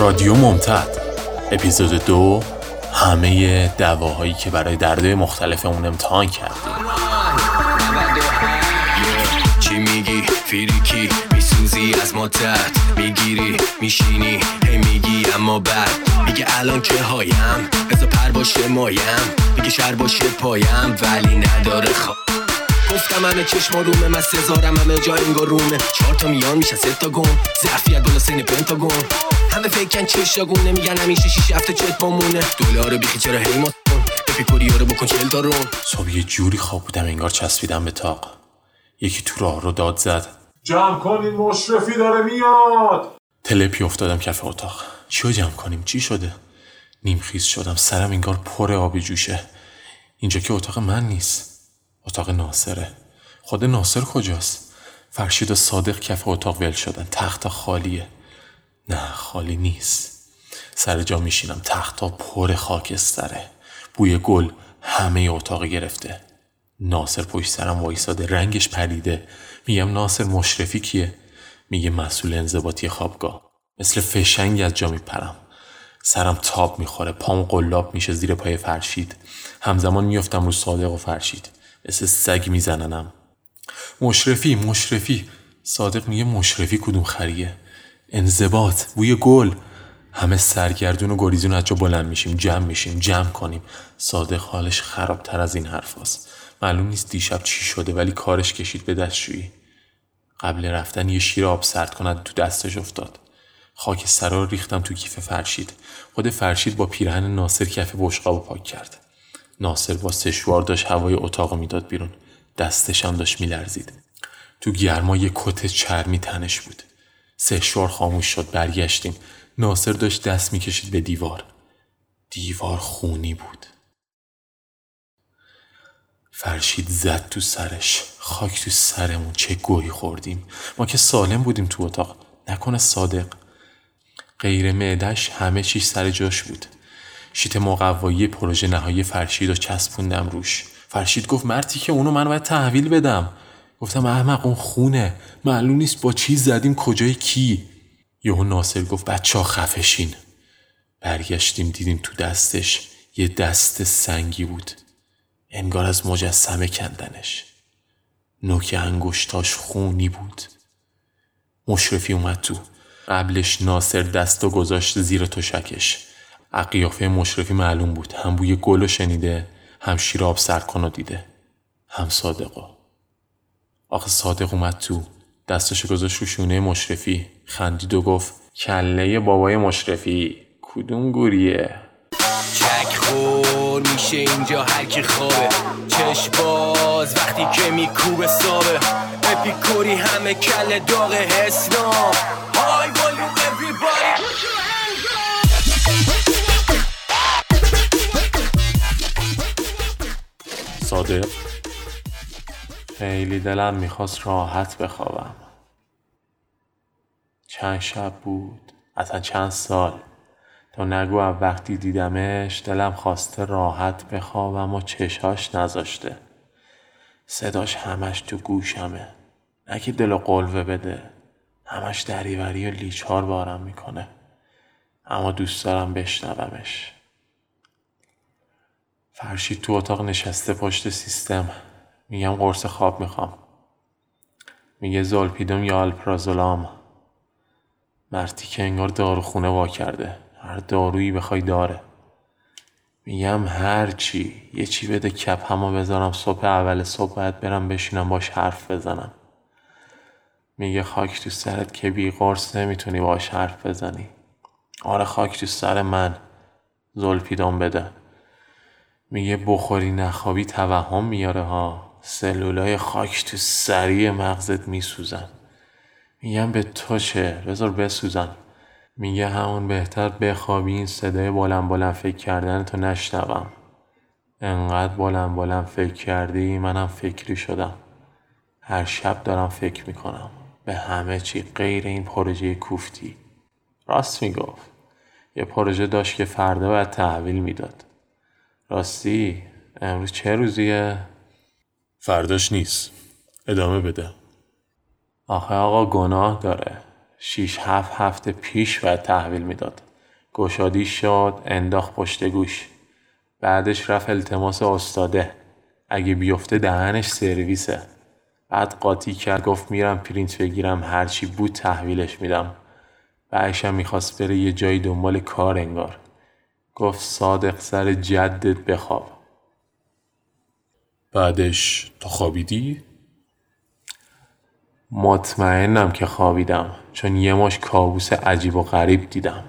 رادیو ممتد. اپیزود دو همه دواهایی که برای درده مختلف اون امتحان کردیم. چی میگی؟ فیریکی میسوزی از تحت می‌گیری میشینی. هی میگی اما بعد. میگه الان که هایم؟ بزا پر باشه مایم. میگه شر باشه پایم. ولی نداره خواب گفتم همه چشم رومه من سزارم همه جا انگار رومه. چهار تا میان میشن سه تا گم. ظرفیت بالا سین پنتاگون همه فکرن چشاگونه میگن همیشه شیش هفته چت بامونه دلار بیخی چرا هی ما بپی رو بکن چل تا روم صبح یه جوری خواب بودم انگار چسبیدم به تاق یکی تو راه رو داد زد. جمع کنین مشرفی داره میاد. تلپی افتادم کف اتاق. چیو جمع کنیم؟ چی شده؟ نیمخیز شدم سرم انگار پر آبی جوشه. اینجا که اتاق من نیست اتاق ناصره. خود ناصر کجاست؟ فرشید و صادق کف اتاق ول شدن. تخت خالیه. نه خالی نیست. سر جا میشینم تختا پر خاکستره. بوی گل همه اتاق گرفته. ناصر پشت سرم وایساده رنگش پریده. میگم ناصر مشرفی کیه؟ میگه مسئول انضباطی خوابگاه. مثل فشنگ از جا میپرم. سرم تاب می‌خوره پام قلاب میشه زیر پای فرشید. همزمان میفتم رو صادق و فرشید. مثل سگ میزننم. مشرفی مشرفی. صادق میگه مشرفی کدوم خریه؟ انضباط بوی گل. همه سرگردون و گریزون از جا بلند میشیم جمع میشیم جمع کنیم. صادق حالش خرابتر از این حرف هست. معلوم نیست دیشب چی شده ولی کارش کشید به دستشویی. قبل رفتن یه شیر آب سرد کند تو دستش افتاد. خاک سرا ریختم تو کیف فرشید. خود فرشید با پیرهن ناصر کف بشقاب پاک کرد. ناصر با سشوار داشت هوای اتاق می‌داد بیرون. دستش هم داشت میلرزید. تو گرما یه کت چرمی تنش بود. سشوار خاموش شد برگشتیم. ناصر داشت دست می‌کشید به دیوار. دیوار خونی بود. فرشید زد تو سرش. خاک تو سرمون چه گویی خوردیم. ما که سالم بودیم تو اتاق. نکنه صادق. غیر معدش همه چیز سر جاش بود. شیت مقوایی پروژه نهایی فرشید رو چسبوندم روش. فرشید گفت مرتی که اونو من باید تحویل بدم. گفتم احمق اون خونه. معلوم نیست با چی زدیم کجای کی. یهو ناصر گفت بچه ها خفشین. برگشتیم دیدیم تو دستش یه دست سنگی بود. انگار از مجسمه کندنش. نوک انگشتاش خونی بود. مشرفی اومد تو. قبلش ناصر دست و گذاشت زیر تشکش. قیافه مشرفی معلوم بود. هم بوی گل شنیده هم شیر آب سرکن دیده. هم صادقو آخه صادق اومد تو دستش گذاشت رو شونه مشرفی خندید و گفت کله بابای مشرفی کدوم گوریه؟ چک خور میشه اینجا هر کی خوابه. چش باز وقتی که میکوبه سابه اپیکوری همه کله داغ حسنام های والیوم everybody. صادق؟ خیلی دلم می‌خواست راحت بخوابم. چند شب بود. اصلا چند سال. تا نگو وقتی دیدمش دلم خواسته راحت بخوابم و چشاش نذاشته. صداش همش تو گوشمه. نه که دل قلوه بده. همش دریوری و لیچار بارم می‌کنه. اما دوست دارم بشنومش. فرشید تو اتاق نشسته پشت سیستم. میگم قرص خواب می‌خوام. میگه زولپیدوم یا آلپرازولام مرتی که انگار داروخونه وا کرده. هر دارویی بخوای داره. میگم هر چی. یه چی بده کپ همو بذارم. صبح اول صبح باید برم بشینم باش حرف بزنم. میگه خاک تو سرت که بی قرص نمی‌تونی باش حرف بزنی. آره خاک تو سر من. زلپیدون بده. میگه بخوری نخوابی توهم میاره ها. سلولای خاک تو سری مغزت میسوزن. میگم به تو چه؟ بذار بسوزن. میگه همون بهتر بخوابی این صدای بلند بلند فکر کردن تو نشنوم. انقدر بلند بلند فکر کردی منم فکری شدم. هر شب دارم فکر می‌کنم به همه چی غیر این پروژه کوفتی. راست می‌گفت. یه پروژه داشت که فردا باید تحویل می‌داد. راستی امروز چه روزیه؟ فرداش نیست. ادامه بده. آخه آقا گناه داره. شیش هفت هفته پیش باید تحویل می‌داد. گشادی شاد انداخت پشت گوش. بعدش رفت التماس استاده. اگه بیفته دهنش سرویسه. بعد قاطی کرد گفت میرم پرینت بگیرم هرچی بود تحویلش میدم. بعدشم می‌خواست بره یه جایی دنبال کار انگار. گفت صادق سر جدت بخواب. بعدش تو خوابیدی؟ مطمئنم که خوابیدم چون یه ماش کابوس عجیب و غریب دیدم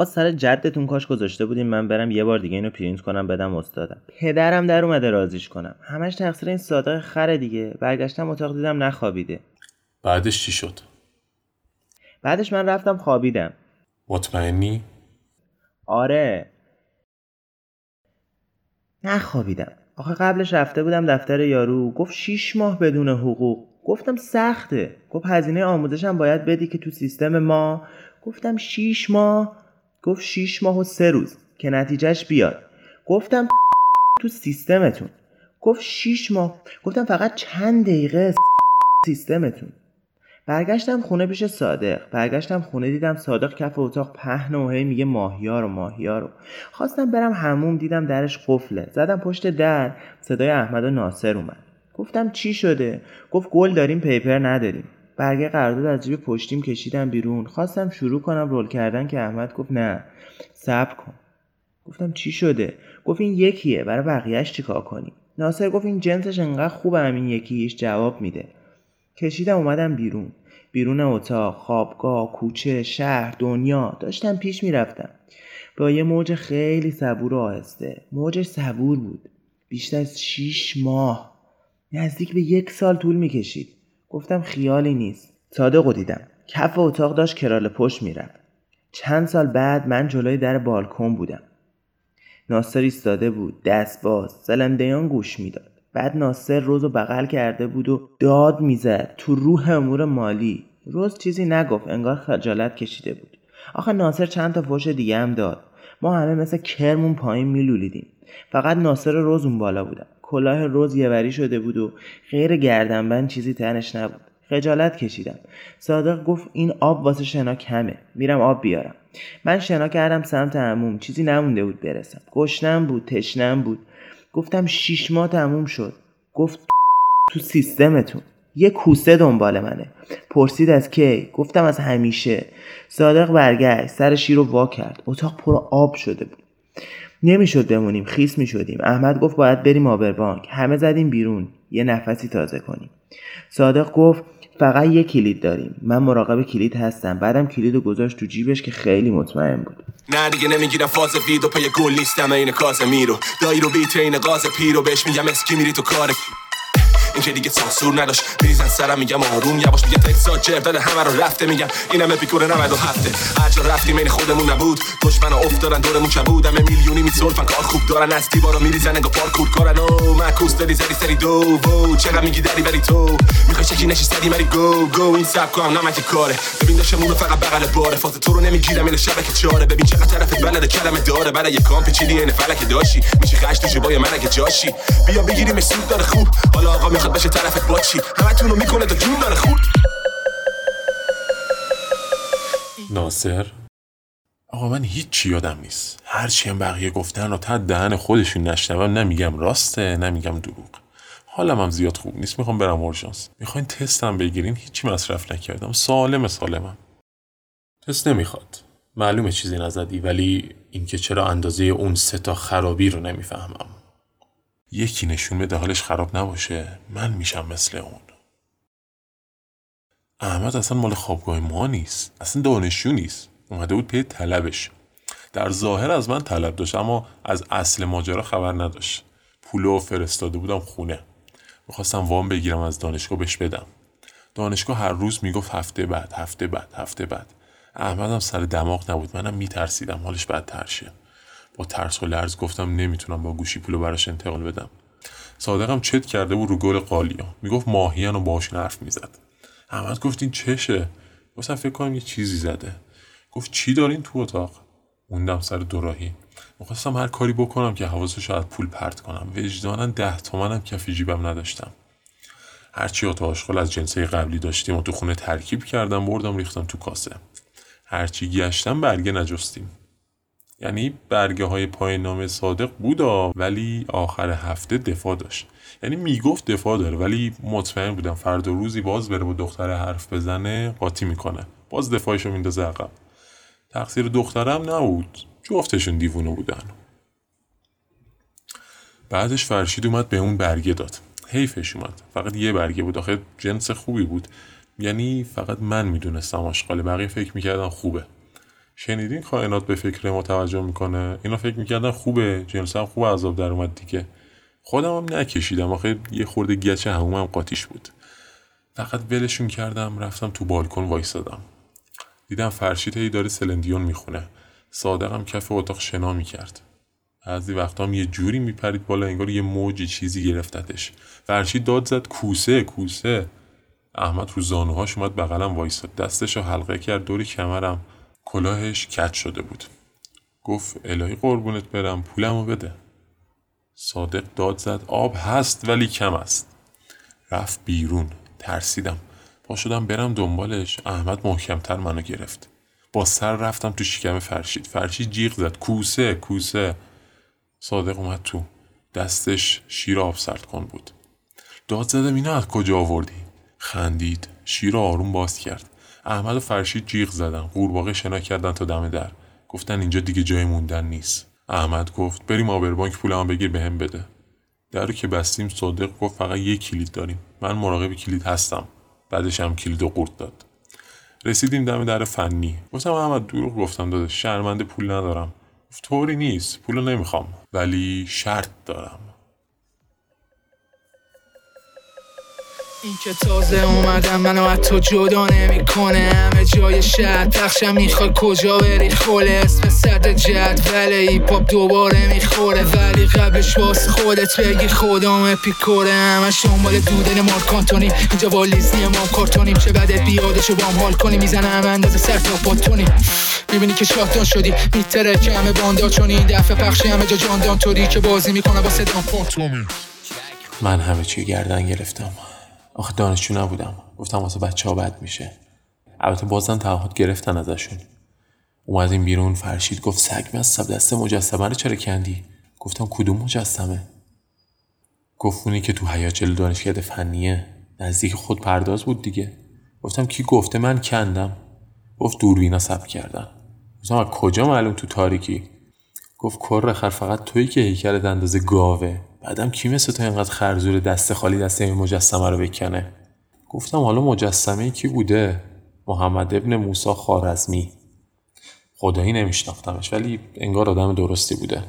آقا سر جدتون کاش گذاشته بودیم من برم یه بار دیگه اینو پرینت کنم بدم استادم. پدرم در اومده رازیش کنم. همش تقصیر این صادق خره دیگه. برگشتم اتاق دیدم نخوابیده. بعدش چی شد؟ بعدش من رفتم خوابیدم. مطمئنی؟ آره. نخوابیدم. آخه قبلش رفته بودم دفتر یارو. گفت شیش ماه بدون حقوق. گفتم سخته. گفت هزینه آموزشم باید بدی که تو سیستم ما. گفتم شیش ماه گفت شیش ماه و سه روز که نتیجهش بیاد. گفتم تو سیستمتون. گفت شیش ماه. گفتم فقط چند دقیقه سیستمتون. برگشتم خونه پیش صادق. برگشتم خونه دیدم صادق کف اتاق پهن و هی میگه ماهیارو ماهیارو خواستم برم هموم دیدم درش قفله. زدم پشت در. صدای احمد و ناصر اومد. گفتم چی شده؟ گفت گل داریم پیپر نداریم. برگه قرارداد از جیب پشتیم کشیدم بیرون. خواستم شروع کنم رول کردن که احمد گفت نه صبر کن. گفتم چی شده؟ گفت این یکیه برای بقیهش چیکار کنی ناصر گفت این جنسش انقدر خوبه همین یکیش جواب میده. کشیدم اومدم بیرون. بیرون اتاق خوابگاه کوچه شهر دنیا. داشتم پیش می‌رفتم. با یه موج خیلی صبور و آهسته. موجش صبور بود. بیشتر از شیش ماه. نزدیک به یک سال طول می‌کشید. گفتم خیالی نیست. صادق دیدم. کف اتاق داشت کرال پشت می‌رفت. چند سال بعد من جلوی در بالکن بودم. ناصر ایستاده بود. دست باز. سلندیان گوش می‌داد. بعد ناصر روز رو بغل کرده بود و داد می‌زد. تو روح امور مالی. روز چیزی نگفت. انگار خجالت کشیده بود. آخه ناصر چند تا فوش دیگه هم داد. ما همه مثل کرمون پایین میلولیدیم. فقط ناصر روز اون بالا بودم کلاه روز یه شده بود و غیر گردنبند چیزی تنش نبود. خجالت کشیدم. صادق گفت این آب واسه شنا کمه. میرم آب بیارم. من شنا کردم سمت عموم. چیزی نمونده بود برسم. گشنم بود تشنم بود. گفتم شیش ماه تموم شد. گفت تو سیستمتون. یه کوسه دنبال منه. پرسید از کی؟ گفتم از همیشه. صادق برگشت. سر شیر رو وا کرد. اتاق پر آب شده بود. نمی‌شد بمونیم خیس می‌شدیم. احمد گفت باید بریم آبربانک همه زدیم بیرون. یه نفسی تازه کنیم. صادق گفت فقط یه کلید داریم. من مراقب کلید هستم. بعدم کلید رو گذاشت تو جیبش که خیلی مطمئن بود. نه دیگه نمی‌گیرم. فاز ویدو پی گل نیستم. این کازه میرو دایی رو بیت این قاز پیرو بهش میگم اسکی میری تو کار. این که دیگه سانسور نداشت. میریزن سرم میگم آروم یواش. میگه تکسا جر داده همه رو رفته. میگم اینم اپیکور 97 هر جا رفتیم این خودمون نبود. دشمن افتادن دورمون کبود. همه میلیونی میسولفن کار خوب دارن. از دیوارا میریزن انگار پارکور کارن. او معکوس داری زدی سری دو. وو چقدر میگی دری بری تو. می‌خوای چکی نشی سری مری گو. گو این سب کنم نمک کاره. ببین داشتم فقط بغل باره. فاز تو رو نمی‌گیرم این شبکه چاره. ببین چقدر طرف بلد کلمه داره. برای یه کام پیچیدی این فلک داشی. میشه خش تو جبای من جاشی. بیا بگیریم سود داره خوب. حالا آقا می‌خواد بشه طرفت با چی همه می‌کنه تا جون داره خود ناصر آقا من هیچی یادم نیست. هرچی هم بقیه گفتن و تا دهن خودشون نشنوم نمیگم راسته نمیگم دروغ. حالم هم زیاد خوب نیست. می‌خوام برم اورژانس. می‌خواین تستم بگیرین؟ هیچی مصرف نکردم. سالم سالمم. تست نمی‌خواد. معلومه چیزی نزدی ولی اینکه چرا اندازه اون سه تا خرابی رو نمی‌فهمم. یکی نشون بده حالش خراب نباشه. من میشم مثل اون. احمد اصلا مال خوابگاه ما نیست. اصلا دانشجو نیست. اومده بود پی طلبش. در ظاهر از من طلب داشت اما از اصل ماجرا خبر نداشت. پولو فرستاده بودم خونه. می‌خواستم وام بگیرم از دانشگاه بهش بدم. دانشگاه هر روز می‌گفت هفته بعد هفته بعد هفته بعد. احمدم سر دماغ نبود. منم میترسیدم حالش بدتر شه. با ترس و لرز گفتم نمی‌تونم با گوشی پولو براش انتقال بدم. صادقم چت کرده بود رو گل قالیا می‌گفت ماهیان و باشون حرف می‌زد. احمد گفت این چشه. گفتم فکر کنم یه چیزی زده. گفت چی دارین تو اتاق؟ موندم سر دوراهی. می‌خواستم هر کاری بکنم که حواسش از پول پرت کنم. وجدانا ده تومنم کف جیبم نداشتم. هرچی اتاق آشغال از جنسه قبلی داشتیم و تو خونه ترکیب کردم بردم ریختم تو کاسه. هرچی گشتم برگه نجستیم. یعنی برگه های پایین نام صادق بودا ولی آخر هفته دفاع داشت. یعنی می‌گفت دفاع داره ولی مطمئن بودم فردا روزی باز بره با دختر حرف بزنه قاطی می‌کنه. باز دفاعشو میندازه عقب. تقصیر دخترم نبود. جفتشون دیوونه بودن. بعدش فرشید اومد به اون برگه داد. حیفش اومد. فقط یه برگه بود. آخه جنس خوبی بود. یعنی فقط من می‌دونستم آشغال بقیه. فکر می‌کردن خوبه. شنیدین کائنات به فکر ما توجه می‌کنه؟ اینا فکر می‌کردن خوبه جنس هم خوب عذاب در اومد دیگه. خودم هم نکشیدم. آخه یه خورده گچ همومم قاتیش بود. فقط ولشون کردم رفتم تو بالکن وایسادم. دیدم فرشید هی داره سلندیون می‌خونه. صادقم کف اتاق شنا می‌کرد. بعضی وقتا هم یه جوری میپرید بالا انگار یه موجی چیزی گرفتتش. فرشید داد زد کوسه کوسه. احمد رو زانوهاش اومد بغلم وایساد. دستش رو حلقه کرد دوری کمرم. کلاهش کج شده بود. گفت الهی قربونت برم پولمو بده. صادق داد زد آب هست ولی کم است. رفت بیرون ترسیدم. پا شدم برم دنبالش احمد محکمتر منو گرفت. با سر رفتم تو شکم فرشید. فرشید جیغ زد کوسه کوسه. صادق اومد تو. دستش شیر آب سرد کن بود. داد زدم اینا از کجا آوردی؟ خندید شیر آروم باز کرد. احمد و فرشید جیغ زدن. قورباغه شنا کردن تا دم در. گفتن اینجا دیگه جای موندن نیست. احمد گفت بریم آبربانک پولمو بگیر بهم به بده. در رو که بستیم صادق گفت فقط یک کلید داریم. من مراقب کلید هستم. بعدش هم کلید و قورت داد. رسیدیم دم در فنی. گفتم احمد دروغ گفتم داده شرمنده پول ندارم. گفت طوری نیست. پول نمی‌خوام. ولی شرط دارم. این که تازه اومدم منو از تو جدا نمی‌کنه. همه جای شهر پخشم می‌خوای کجا بری؟ خوله اسم صد جد ولی ایپاپ دوباره می‌خوره. ولی قبلش واس خودت بگی خودم پیکوره همش دنبال دودن مارک آنتونی. اینجا با لیزنی ما کارتونیم. چه بده بیادشو با هم حال کنی می‌زنم اندازه سر تا پاتونی می‌بینی که شاتون شدی. میتره که همه باندا چونی این دفعه پخشی همه جا جاندان توری که بازی می‌کنه با صدام. من همه چی گردن گرفتم. آخه دانشجو نبودم. گفتم واسه بچه ها بد میشه. البته بازم تعهد گرفتن ازشون. اومدیم بیرون فرشید گفت سگ مصب دست مجسمه رو چرا کندی؟ گفتم کدوم مجسمه؟ گفت اونی که تو حیات جلو دانشکده فنیه. نزدیک خود پرداز بود دیگه. گفتم کی گفته من کندم. گفت دوربینا ثبت کردن. گفتم از کجا معلوم تو تاریکی؟ گفت کر خر فقط تویی که هیکلت اندازه گاوه. بعدم کی مثل تو اینقدر خرزور دست خالی دست این مجسمه رو بکنه؟ گفتم حالا مجسمه کی بوده؟ محمد ابن موسا خارزمی خدایی نمیشناختمش ولی انگار آدم درستی بوده.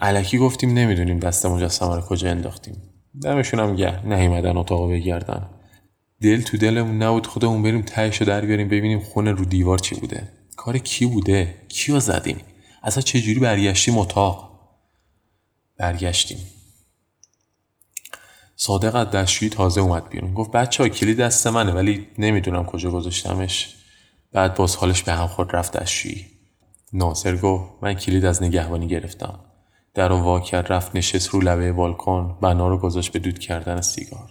علکی گفتیم نمی‌دونیم دست مجسمه رو کجا انداختیم. دمشون هم گه نیومدن اتاق بگردن. دل تو دلمون نبود خودمون بریم تهش رو در بیاریم ببینیم خونه رو دیوار چی بوده. کار کی بوده؟ کیو زدیم؟ اصلا چجوری برگشتیم اتاق؟ برگشتیم. صادق از دستشویی تازه اومد بیرون. گفت بچه ها کلید دست منه ولی نمی‌دونم کجا گذاشتمش. بعد باز حالش به هم خورد رفت دستشویی. ناصر گفت من کلید از نگهبانی گرفتم. در وا رفت نشست رو لبه بالکن بنا رو گذاشت به دود کردن سیگار.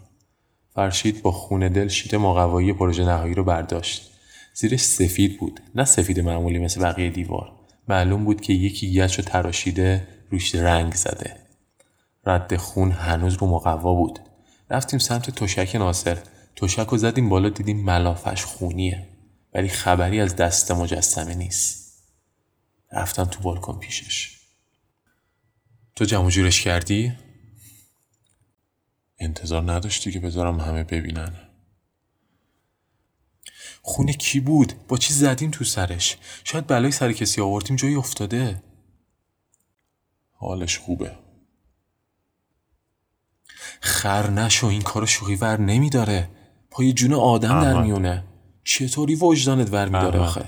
فرشید با خونه دل شیت مقوایی پروژه نهایی رو برداشت. زیرش سفید بود نه سفید معمولی مثل بقیه دیوار. معلوم بود که یکی گچ رو تراشیده روش رنگ زده. رد خون هنوز رو مقوا بود. رفتیم سمت تشک ناصر. تشک رو زدیم بالا دیدیم ملافش خونیه. ولی خبری از دست مجسمه نیست. رفتم تو بالکن پیشش. تو جمع جورش کردی؟ انتظار نداشتی که بذارم همه ببینن. خونه کی بود؟ با چی زدیم تو سرش؟ شاید بلای سر کسی آوردیم جایی افتاده. حالش خوبه. خر نشو این کارو شوخی ور نمیداره. پای جون آدم در میونه چطوری وجدانت ور میداره آخه؟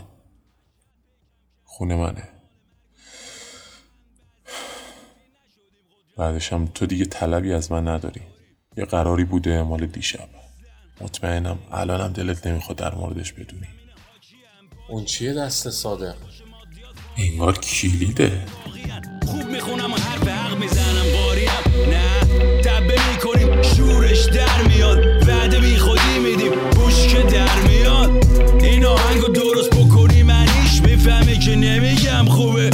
خونه منه. بعدشم تو دیگه طلبی از من نداری. یه قراری بوده مال دیشب. مطمئنم الانم دلت نمی‌خواد در موردش بدونی. اون چیه دست صادق؟ انگار کلیده. خوب می‌خونم و حرف حق می‌زنم. یام خوبه.